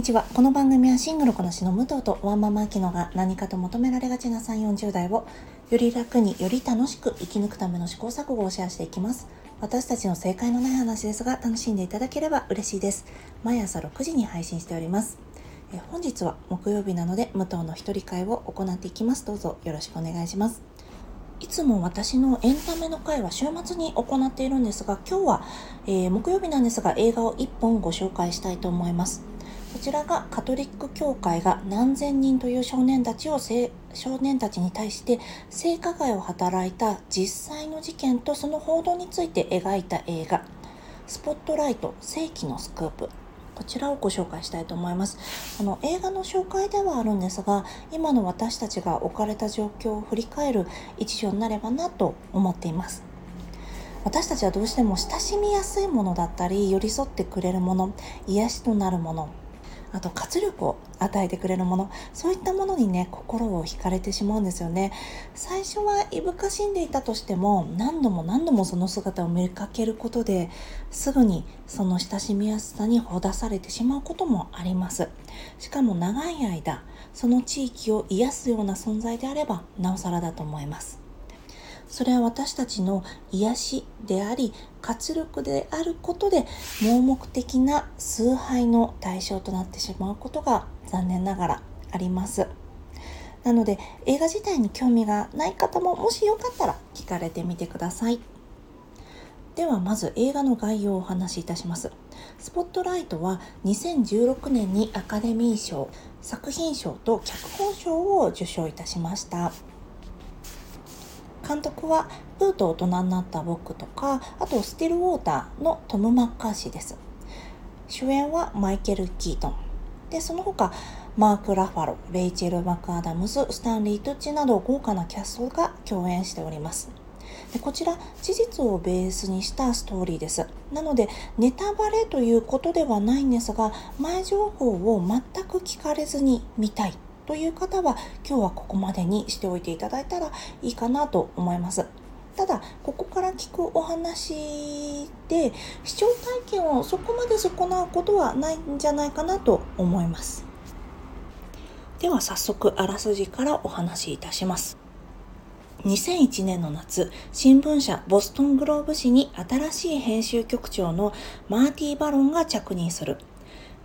にちは。この番組はシングルこなしの武藤とワンママアキノが何かと求められがちな3、40代をより楽により楽しく生き抜くための試行錯誤をシェアしていきます。私たちの正解のない話ですが楽しんでいただければ嬉しいです。毎朝6時に配信しております。え本日は木曜日なので武藤の一人会を行っていきます。どうぞよろしくお願いします。いつも私のエンタメの会は週末に行っているんですが今日は、えー、木曜日なんですが映画を1本ご紹介したいと思います。こちらがカトリック教会が何千人という少年たちを少年たちに対して性加害を働いた実際の事件とその報道について描いた映画「スポットライト世紀のスクープ」こちらをご紹介したいと思います。この映画の紹介ではあるんですが、今の私たちが置かれた状況を振り返る一助になればなと思っています。私たちはどうしても親しみやすいものだったり寄り添ってくれるもの癒しとなるものあと活力を与えてくれるものそういったものにね心を惹かれてしまうんですよね。最初はいぶかしんでいたとしても何度も何度もその姿を見かけることですぐにその親しみやすさにほだされてしまうこともあります。しかも長い間その地域を癒すような存在であればなおさらだと思います。それは私たちの癒しであり活力であることで盲目的な崇拝の対象となってしまうことが残念ながらあります。なので映画自体に興味がない方ももしよかったら聞かれてみてください。ではまず映画の概要をお話しいたします。スポットライトは2016年にアカデミー賞作品賞と脚本賞を受賞いたしました。監督は「プーと大人になった僕」とかあと「スティルウォーター」のトム・マッカーシーです。主演はマイケル・キートン。でその他マーク・ラファロレイチェル・マクアダムススタンリー・トッチなど豪華なキャストが共演しております。でこちら事実をベースにしたストーリーです。なのでネタバレということではないんですが前情報を全く聞かれずに見たい。という方は今日はここまでにしておいていただいたらいいかなと思います。ただここから聞くお話で視聴体験をそこまで損なうことはないんじゃないかなと思います。では早速あらすじからお話しいたします。2001年の夏新聞社ボストングローブ紙に新しい編集局長のマーティー・バロンが着任する。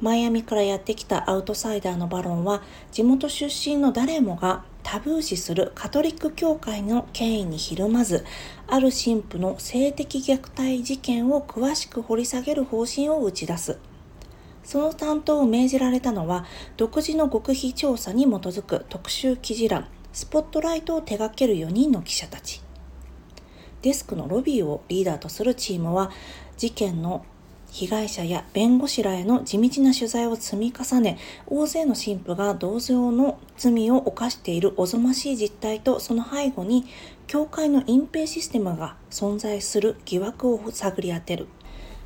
マイアミからやってきたアウトサイダーのバロンは地元出身の誰もがタブー視するカトリック教会の権威にひるまずある神父の性的虐待事件を詳しく掘り下げる方針を打ち出す。その担当を命じられたのは独自の極秘調査に基づく特集記事欄スポットライトを手掛ける4人の記者たち。デスクのロビーをリーダーとするチームは事件の被害者や弁護士らへの地道な取材を積み重ね大勢の神父が同情の罪を犯しているおぞましい実態とその背後に教会の隠蔽システムが存在する疑惑を探り当てる。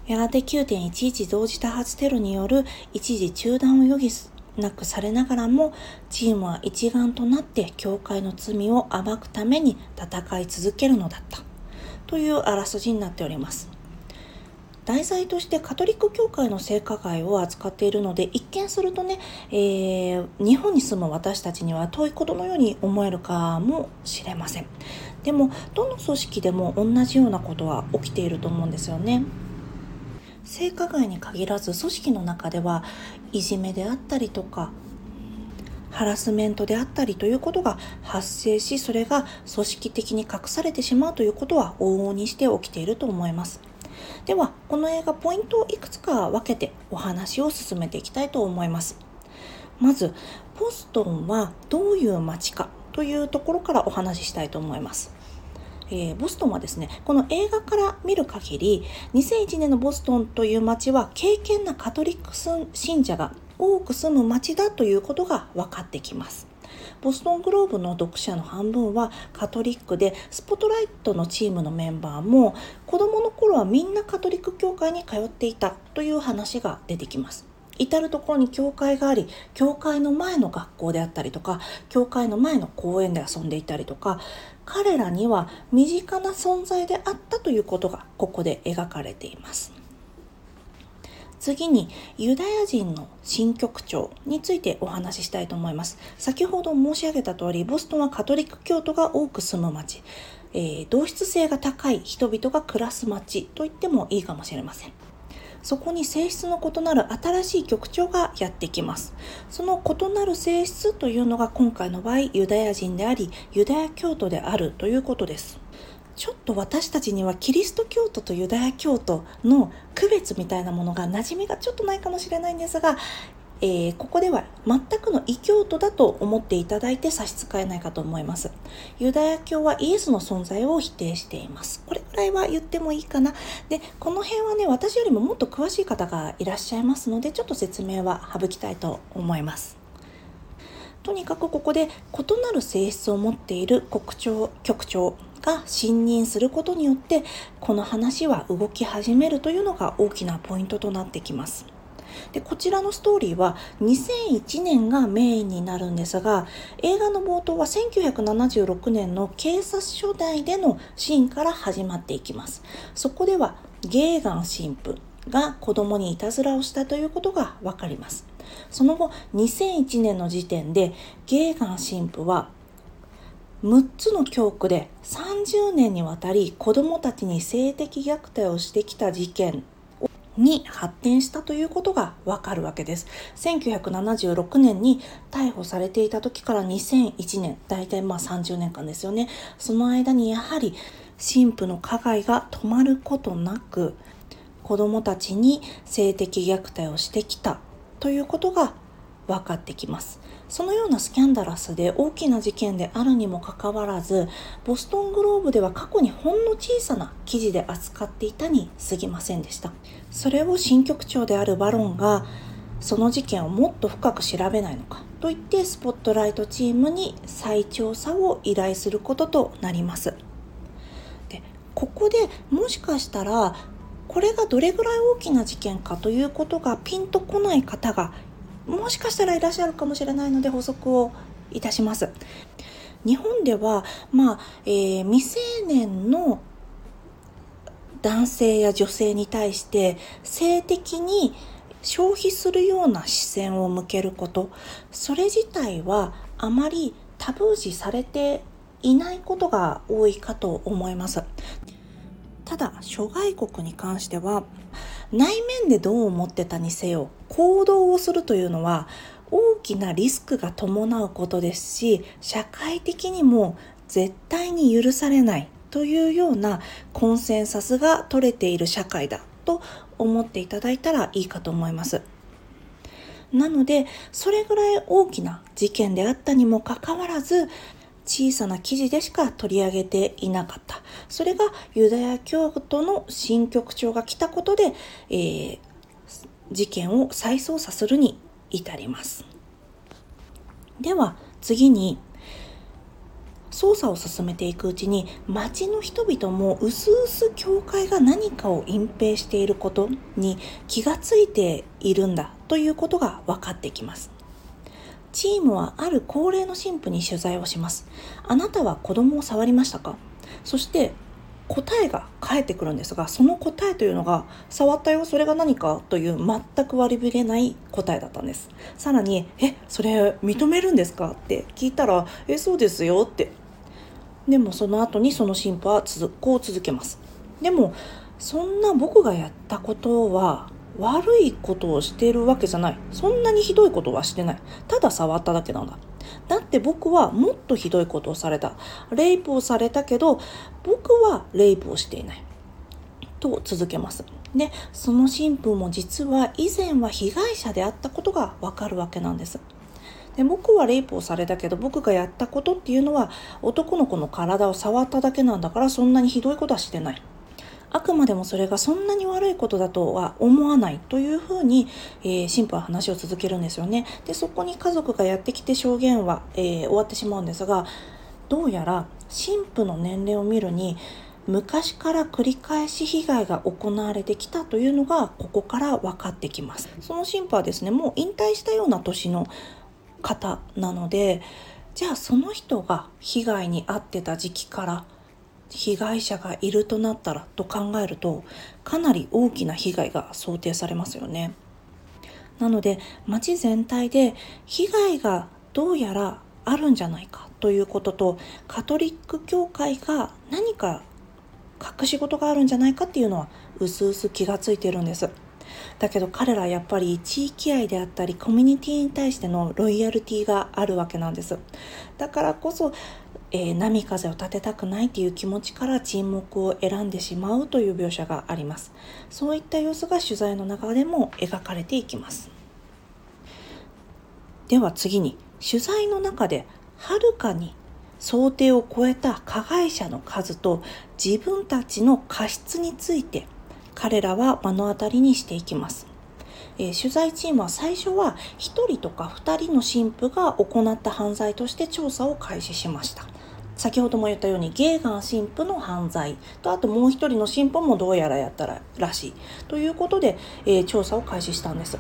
やがて9.11同時多発テロによる一時中断を余儀なくされながらもチームは一丸となって教会の罪を暴くために戦い続けるのだった。というあらすじになっております。題材としてカトリック教会の性加害を扱っているので一見するとね、えー、日本に住む私たちには遠いことのように思えるかもしれません。でもどの組織でも同じようなことは起きていると思うんですよね。性加害に限らず組織の中ではいじめであったりとかハラスメントであったりということが発生しそれが組織的に隠されてしまうということは往々にして起きていると思います。ではこの映画ポイントをいくつか分けてお話を進めていきたいと思います。まずボストンはどういう街かというところからお話ししたいと思います。えー、ボストンはですねこの映画から見る限り2001年のボストンという街は敬虔なカトリック信者が多く住む街だということが分かってきます。ボストングローブの読者の半分はカトリックでスポットライトのチームのメンバーも子供の頃はみんなカトリック教会に通っていたという話が出てきます。至る所に教会があり教会の前の学校であったりとか教会の前の公園で遊んでいたりとか彼らには身近な存在であったということがここで描かれています。次にユダヤ人の新局長についてお話ししたいと思います。先ほど申し上げた通りボストンはカトリック教徒が多く住む町、えー、同質性が高い人々が暮らす町と言ってもいいかもしれません。そこに性質の異なる新しい局長がやってきます。その異なる性質というのが今回の場合ユダヤ人でありユダヤ教徒であるということです。ちょっと私たちにはキリスト教徒とユダヤ教徒の区別みたいなものが馴染みがちょっとないかもしれないんですが、えー、ここでは全くの異教徒だと思っていただいて差し支えないかと思います。ユダヤ教はイエスの存在を否定しています。これくらいは言ってもいいかな。で、この辺はね、私よりももっと詳しい方がいらっしゃいますので、ちょっと説明は省きたいと思います。とにかくここで異なる性質を持っている国長局長が信任することによってこの話は動き始めるというのが大きなポイントとなってきます。でこちらのストーリーは2001年がメインになるんですが映画の冒頭は1976年の警察署内でのシーンから始まっていきますそこではゲーガン神父が子供にいたずらをしたということがわかりますその後2001年の時点でゲーガン神父は6つの教区で30年にわたり子どもたちに性的虐待をしてきた事件に発展したということがわかるわけです。1976年に逮捕されていた時から2001年、大体まあ30年間ですよね。その間にやはり神父の加害が止まることなく子どもたちに性的虐待をしてきたということが分かってきますそのようなスキャンダラスで大きな事件であるにもかかわらずボストングローブでは過去にほんの小さな記事で扱っていたに過ぎませんでした。それを新局長であるバロンがその事件をもっと深く調べないのかと言ってスポットライトチームに再調査を依頼することとなります。でここでもしかしたらこれがどれぐらい大きな事件かということがピンとこない方がもしかしたらいらっしゃるかもしれないので補足をいたします。日本では、まあえー、未成年の男性や女性に対して性的に消費するような視線を向けることそれ自体はあまりタブー視されていないことが多いかと思いますただ諸外国に関しては内面でどう思ってたにせよ行動をするというのは大きなリスクが伴うことですし社会的にも絶対に許されないというようなコンセンサスが取れている社会だと思っていただいたらいいかと思います。なのでそれぐらい大きな事件であったにもかかわらず小さな記事でしか取り上げていなかった。それがユダヤ教徒の新局長が来たことで、えー、事件を再捜査するに至ります。では次に捜査を進めていくうちに町の人々もうすうす教会が何かを隠蔽していることに気がついているんだということが分かってきます。チームはある高齢の神父に取材をします。あなたは子供を触りましたか？そして答えが返ってくるんですが、その答えというのが、触ったよ、それが何かという全く割り振れない答えだったんです。さらに、え、それ認めるんですか？って聞いたら、え、そうですよって。でもその後にその神父はこう続けます。でも、そんな僕がやったことは悪いことをしてるわけじゃない。そんなにひどいことはしてない。ただ触っただけなんだ。だって僕はもっとひどいことをされた。レイプをされたけど、僕はレイプをしていない。と続けます。で、その神父も実は以前は被害者であったことがわかるわけなんです。で僕はレイプをされたけど僕がやったことっていうのは男の子の体を触っただけなんだからそんなにひどいことはしてない。あくまでもそれがそんなに悪いことだとは思わないというふうに、えー、神父は話を続けるんですよね。で、そこに家族がやってきて証言は、えー、終わってしまうんですが、どうやら神父の年齢を見るに、昔から繰り返し被害が行われてきたというのがここから分かってきます。その神父はですね、もう引退したような年の方なので、じゃあその人が被害に遭ってた時期から被害者がいるとなったらと考えるとかなり大きな被害が想定されますよね。なので町全体で被害がどうやらあるんじゃないかということとカトリック教会が何か隠し事があるんじゃないかっていうのはうすうす気がついてるんです。だけど彼らはやっぱり地域愛であったりコミュニティに対してのロイヤルティがあるわけなんです。だからこそえー、波風を立てたくないという気持ちから沈黙を選んでしまうという描写がありますそういった様子が取材の中でも描かれていきますでは次に取材の中ではるかに想定を超えた加害者の数と自分たちの過失について彼らは目の当たりにしていきます。えー、取材チームは最初は1人とか2人の神父が行った犯罪として調査を開始しました。先ほども言ったようにゲーガン神父の犯罪とあともう一人の神父もどうやらやったららしい。ということで、えー、調査を開始したんです。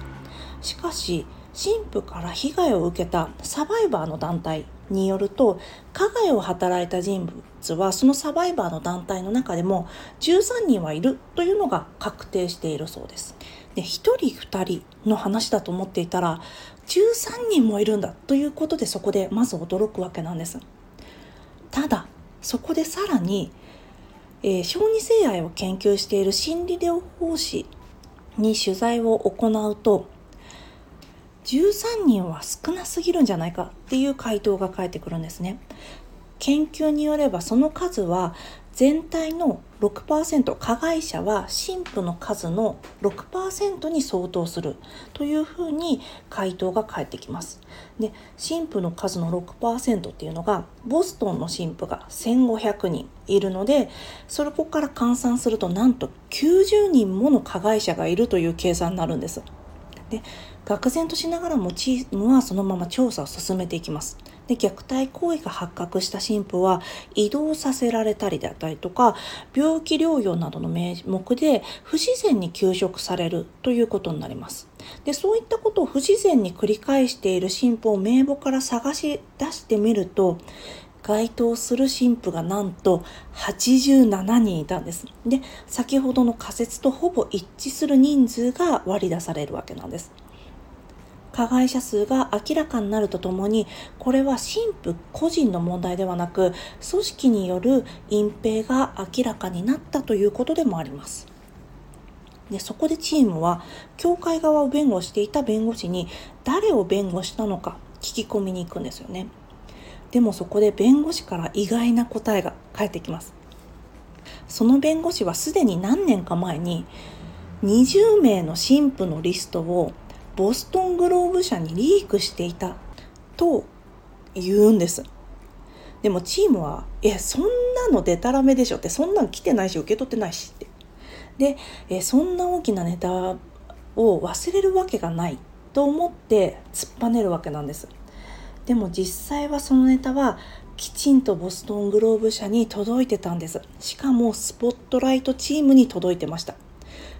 しかし神父から被害を受けたサバイバーの団体によると加害を働いた人物はそのサバイバーの団体の中でも13人はいるというのが確定しているそうです。で1人2人の話だと思っていたら13人もいるんだということでそこでまず驚くわけなんです。ただそこでさらに、えー、小児性愛を研究している心理療法士に取材を行うと13人は少なすぎるんじゃないかっていう回答が返ってくるんですね。研究によればその数は全体の6%加害者は神父の数の6%に相当するというふうに回答が返ってきます。で神父の数の6%っていうのがボストンの神父が1500人いるのでそれこから換算するとなんと90人もの加害者がいるという計算になるんです。で愕然としながらもチームはそのまま調査を進めていきます。で虐待行為が発覚した神父は移動させられたりであったりとか病気療養などの名目で不自然に休職されるということになります。でそういったことを不自然に繰り返している神父を名簿から探し出してみると該当する神父がなんと87人いたんです。で先ほどの仮説とほぼ一致する人数が割り出されるわけなんです。加害者数が明らかになるとともにこれは神父個人の問題ではなく組織による隠蔽が明らかになったということでもあります。でそこでチームは教会側を弁護していた弁護士に誰を弁護したのか聞き込みに行くんですよね。でもそこで弁護士から意外な答えが返ってきます。その弁護士はすでに何年か前に20名の神父のリストをボストングローブ社にリークしていたと言うんです。でもチームは、え、そんなのデタラメでしょって、そんなん来てないし受け取ってないしって。で、えそんな大きなネタを忘れるわけがないと思って突っぱねるわけなんです。でも実際はそのネタはきちんとボストングローブ社に届いてたんです。しかもスポットライトチームに届いてました。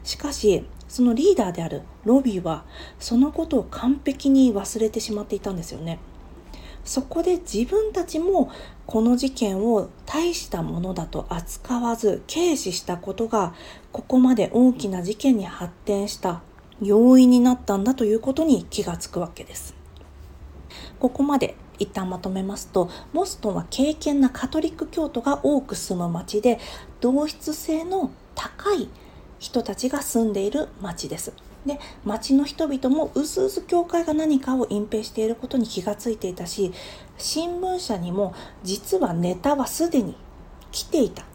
しかしそのリーダーであるロビーはそのことを完璧に忘れてしまっていたんですよね。そこで自分たちもこの事件を大したものだと扱わず軽視したことがここまで大きな事件に発展した要因になったんだということに気がつくわけです。ここまで一旦まとめますとボストンは敬虔なカトリック教徒が多く住む町で同質性の高い人たちが住んでいる町です。で町の人々もうすうす教会が何かを隠蔽していることに気がついていたし新聞社にも実はネタはすでに来ていた。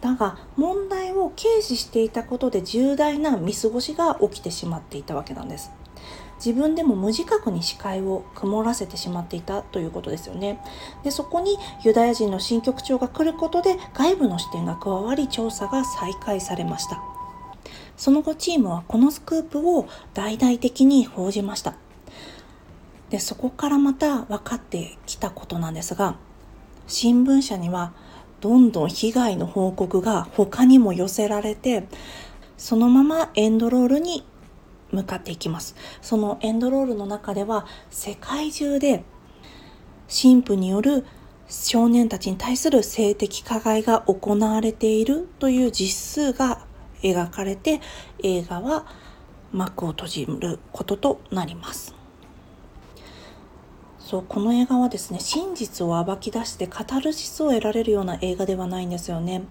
だが問題を軽視していたことで重大な見過ごしが起きてしまっていたわけなんです。自分でも無自覚に視界を曇らせてしまっていたということですよね。でそこにユダヤ人の新局長が来ることで外部の視点が加わり調査が再開されました。その後チームはこのスクープを大々的に報じました。で、そこからまた分かってきたことなんですが、新聞社にはどんどん被害の報告が他にも寄せられて、そのままエンドロールに向かっていきます。そのエンドロールの中では世界中で神父による少年たちに対する性的加害が行われているという実数が描かれて映画は幕を閉じることとなります。そうこの映画はですね真実を暴き出してカタルシスを得られるような映画ではないんですよね。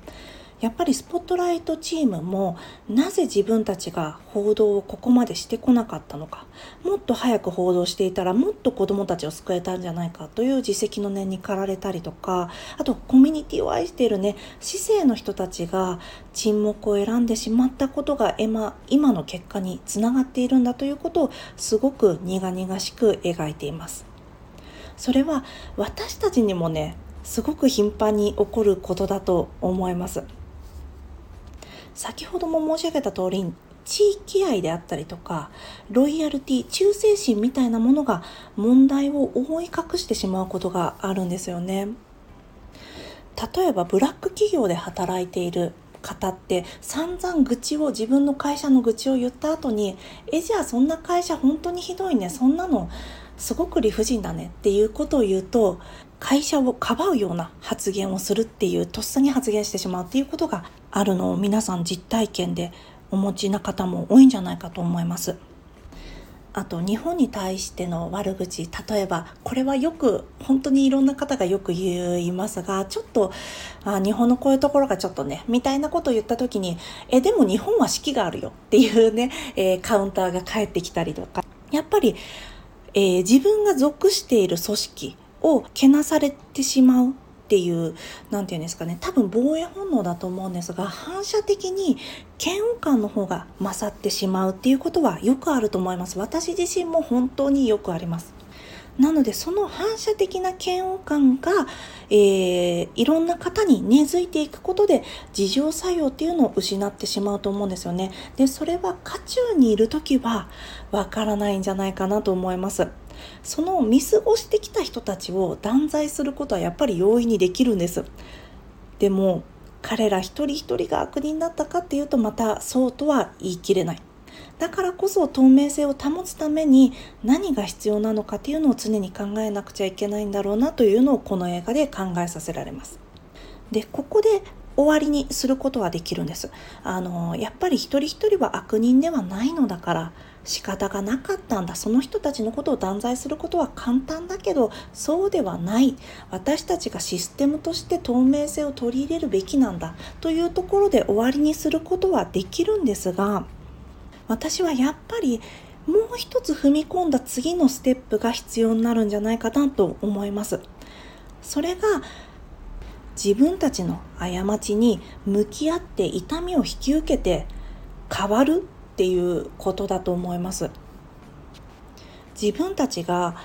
やっぱりスポットライトチームもなぜ自分たちが報道をここまでしてこなかったのかもっと早く報道していたらもっと子どもたちを救えたんじゃないかという自責の念に駆られたりとかあとコミュニティを愛しているね市政の人たちが沈黙を選んでしまったことが今今の結果につながっているんだということをすごく苦々しく描いています。それは私たちにもねすごく頻繁に起こることだと思います。先ほども申し上げた通り地域愛であったりとかロイヤルティ忠誠心みたいなものが問題を覆い隠してしまうことがあるんですよね。例えばブラック企業で働いている方って散々愚痴を自分の会社の愚痴を言った後にえじゃあそんな会社本当にひどいねそんなのすごく理不尽だねっていうことを言うと会社をかばうような発言をするっていうとっさに発言してしまうっていうことがあるのを皆さん実体験でお持ちな方も多いんじゃないかと思います。あと日本に対しての悪口例えばこれはよく本当にいろんな方がよく言いますがちょっとあ日本のこういうところがちょっとねみたいなことを言った時にえでも日本は四季があるよっていうね、えー、カウンターが返ってきたりとかやっぱり、えー、自分が属している組織をけなされてしまうっていう何て言うんですかね多分防衛本能だと思うんですが反射的に嫌悪感の方が勝ってしまうっていうことはよくあると思います私自身も本当によくありますなのでその反射的な嫌悪感が、えー、いろんな方に根付いていくことで自浄作用っていうのを失ってしまうと思うんですよね。でそれは渦中にいる時はわからないんじゃないかなと思います。その見過ごしてきた人たちを断罪することはやっぱり容易にできるんです。でも彼ら一人一人が悪人だったかっていうとまたそうとは言い切れない。だからこそ透明性を保つために何が必要なのかっていうのを常に考えなくちゃいけないんだろうなというのをこの映画で考えさせられます。でここで終わりにすることはできるんです。あのやっぱり一人一人は悪人ではないのだから仕方がなかったんだその人たちのことを断罪することは簡単だけどそうではない私たちがシステムとして透明性を取り入れるべきなんだというところで終わりにすることはできるんですが私はやっぱりもう一つ踏み込んだ次のステップが必要になるんじゃないかなと思います。それが自分たちの過ちに向き合って痛みを引き受けて変わるっていうことだと思います自分たちが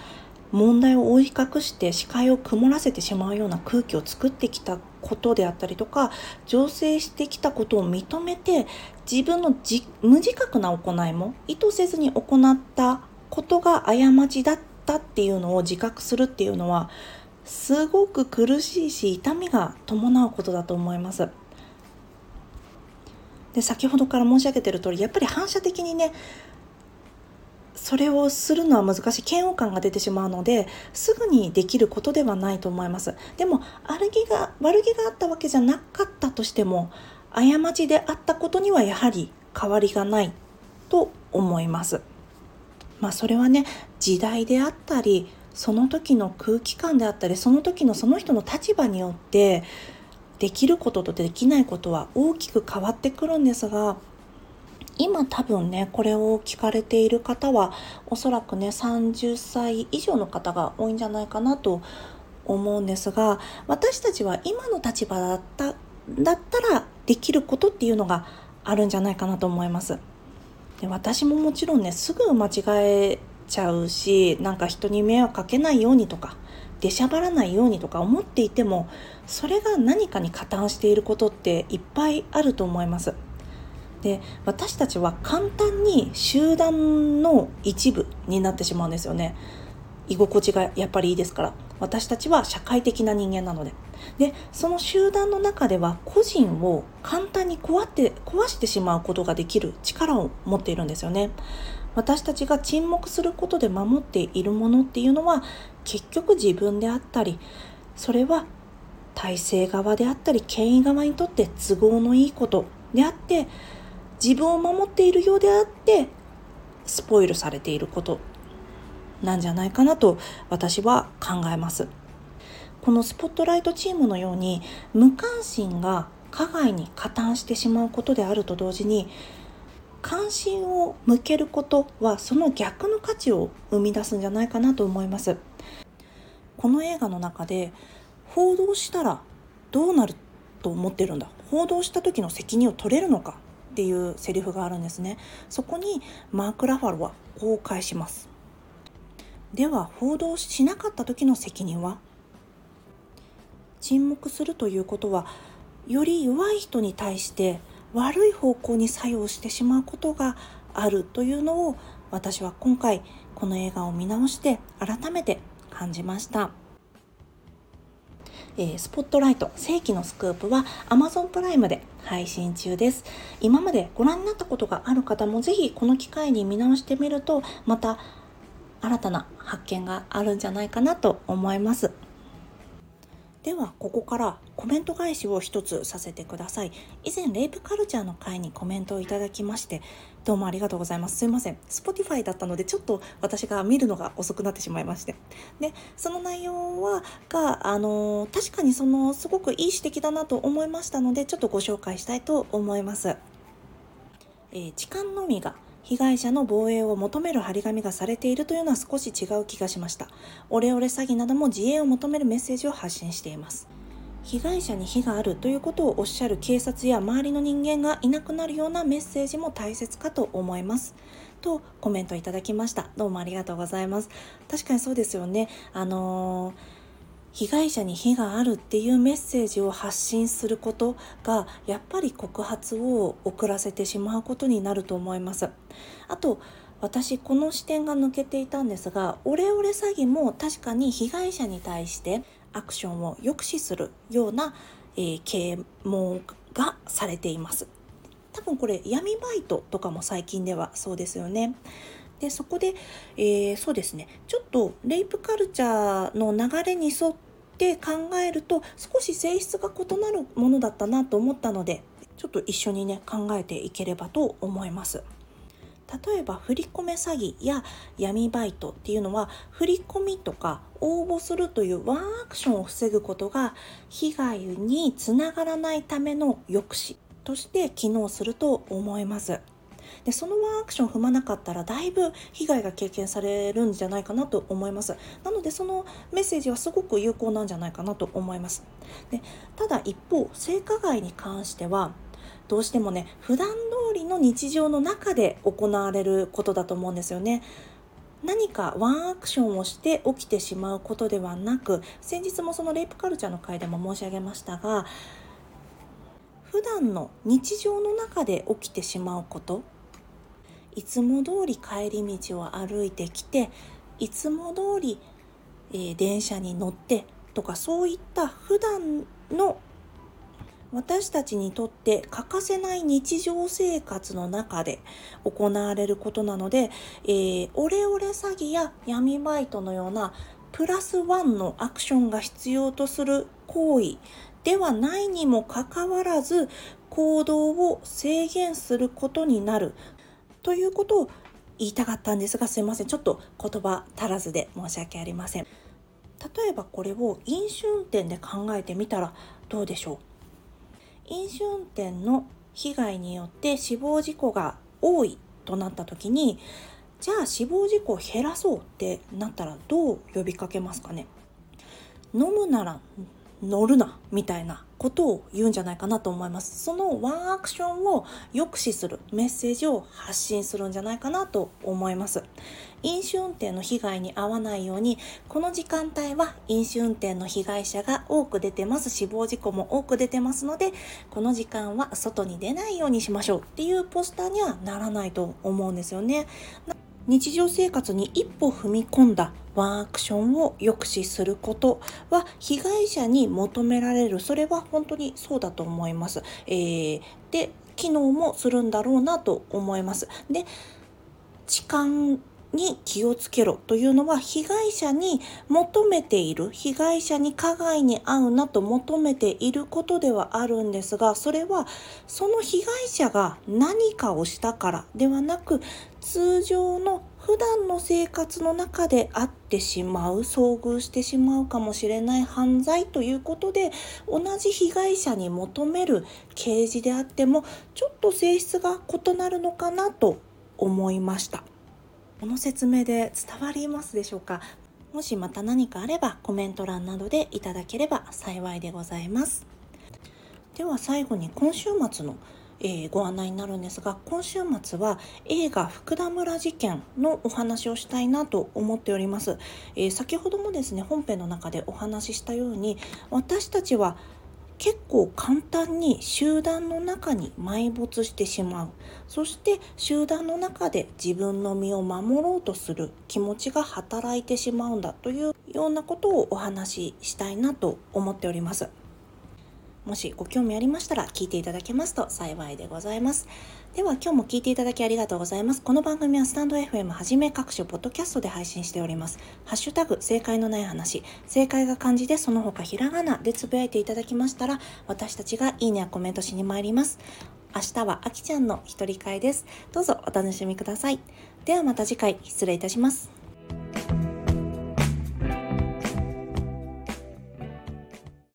問題を覆い隠して視界を曇らせてしまうような空気を作ってきたことであったりとか醸成してきたことを認めて自分の無自覚な行いも意図せずに行ったことが過ちだったっていうのを自覚するっていうのはすごく苦しいし痛みが伴うことだと思います。で先ほどから申し上げてる通りやっぱり反射的にねそれをするのは難しい。嫌悪感が出てしまうのですぐにできることではないと思います。でも悪気が悪気があったわけじゃなかったとしても過ちであったことにはやはり変わりがないと思います。まあそれはね時代であったりその時の空気感であったりその時のその人の立場によってできることとできないことは大きく変わってくるんですが今多分ねこれを聞かれている方はおそらくね30歳以上の方が多いんじゃないかなと思うんですが私たちは今の立場だっただったらできることっていうのがあるんじゃないかなと思います。で私ももちろんねすぐ間違えちゃうしなんか人に迷惑かけないようにとか出しゃばらないようにとか思っていてもそれが何かに加担していることっていっぱいあると思います。で私たちは簡単に集団の一部になってしまうんですよね。居心地がやっぱりいいですから私たちは社会的な人間なのででその集団の中では個人を簡単に壊って壊してしまうことができる力を持っているんですよね私たちが沈黙することで守っているものっていうのは結局自分であったりそれは体制側であったり権威側にとって都合のいいことであって自分を守っているようであってスポイルされていることなんじゃないかなと私は考えます。このスポットライトチームのように無関心が加害に加担してしまうことであると同時に関心を向けることはその逆の価値を生み出すんじゃないかなと思います。この映画の中で報道したらどうなると思ってるんだ？報道した時の責任を取れるのか？っていうセリフがあるんですね。そこにマーク・ラファロはこう返します。では報道しなかった時の責任は？沈黙するということはより弱い人に対して悪い方向に作用してしまうことがあるというのを私は今回この映画を見直して改めて感じました。えー、スポットライト世紀のスクープは Amazon プライムで配信中です。今までご覧になったことがある方もぜひこの機会に見直してみるとまた新たな発見があるんじゃないかなと思います。ではここからコメント返しを一つさせてください。以前レイプカルチャーの回にコメントをいただきましてどうもありがとうございます。すいません。Spotify だったのでちょっと私が見るのが遅くなってしまいまして。でその内容はがあの確かにそのすごくいい指摘だなと思いましたのでちょっとご紹介したいと思います、えー、痴漢のみが被害者の防衛を求める張り紙がされているというのは少し違う気がしました。オレオレ詐欺なども自衛を求めるメッセージを発信しています。被害者に非があるということをおっしゃる警察や周りの人間がいなくなるようなメッセージも大切かと思います。とコメントいただきました。どうもありがとうございます。確かにそうですよね。あのー被害者に非があるっていうメッセージを発信することがやっぱり告発を遅らせてしまうことになると思います。あと私この視点が抜けていたんですがオレオレ詐欺も確かに被害者に対してアクションを抑止するような、えー、啓蒙がされています。多分これ闇バイトとかも最近ではそうですよね。でそこで、えー、そうですねちょっとレイプカルチャーの流れに沿って考えると少し性質が異なるものだったなと思ったのでちょっと一緒にね考えていければと思います。例えば振り込め詐欺や闇バイトっていうのは振り込みとか応募するというワンアクションを防ぐことが被害につながらないための抑止として機能すると思います。でそのワンアクションを踏まなかったらだいぶ被害が経験されるんじゃないかなと思います。なのでそのメッセージはすごく有効なんじゃないかなと思います。でただ一方性加害に関してはどうしてもね普段通りの日常の中で行われることだと思うんですよね。何かワンアクションをして起きてしまうことではなく先日もそのレイプカルチャーの回でも申し上げましたが普段の日常の中で起きてしまうこといつも通り帰り道を歩いてきていつも通り、えー、電車に乗ってとかそういった普段の私たちにとって欠かせない日常生活の中で行われることなので、えー、オレオレ詐欺や闇バイトのようなプラスワンのアクションが必要とする行為ではないにもかかわらず行動を制限することになる。ということを言いたかったんですがすいません。ちょっと言葉足らずで申し訳ありません。例えばこれを飲酒運転で考えてみたらどうでしょう？飲酒運転の被害によって死亡事故が多いとなった時にじゃあ死亡事故を減らそうってなったらどう呼びかけますかね？飲むなら乗るなみたいなことを言うんじゃないかなと思います。そのワンアクションを抑止するメッセージを発信するんじゃないかなと思います。飲酒運転の被害に遭わないようにこの時間帯は飲酒運転の被害者が多く出てます。死亡事故も多く出てますのでこの時間は外に出ないようにしましょうっていうポスターにはならないと思うんですよね。日常生活に一歩踏み込んだワンアクションを抑止することは被害者に求められるそれは本当にそうだと思います。えー、で機能もするんだろうなと思います。で痴漢に気をつけろというのは被害者に求めている被害者に加害に遭うなと求めていることではあるんですがそれはその被害者が何かをしたからではなく通常の普段の生活の中であってしまう遭遇してしまうかもしれない犯罪ということで同じ被害者に求める刑事であってもちょっと性質が異なるのかなと思いました。この説明で伝わりますでしょうか？もしまた何かあればコメント欄などでいただければ幸いでございます。では最後に今週末のえ、ご案内になるんですが今週末は映画福田村事件のお話をしたいなと思っております、えー、先ほどもですね本編の中でお話ししたように私たちは結構簡単に集団の中に埋没してしまう。そして集団の中で自分の身を守ろうとする気持ちが働いてしまうんだというようなことをお話ししたいなと思っております。もしご興味ありましたら聞いていただけますと幸いでございます。では今日も聞いていただきありがとうございます。この番組はスタンド FM はじめ各種ポッドキャストで配信しております。ハッシュタグ正解のない話、正解が漢字でその他ひらがなでつぶやいていただきましたら私たちがいいねやコメントしに参ります。明日はあきちゃんの一人会です。どうぞお楽しみください。ではまた次回失礼いたします。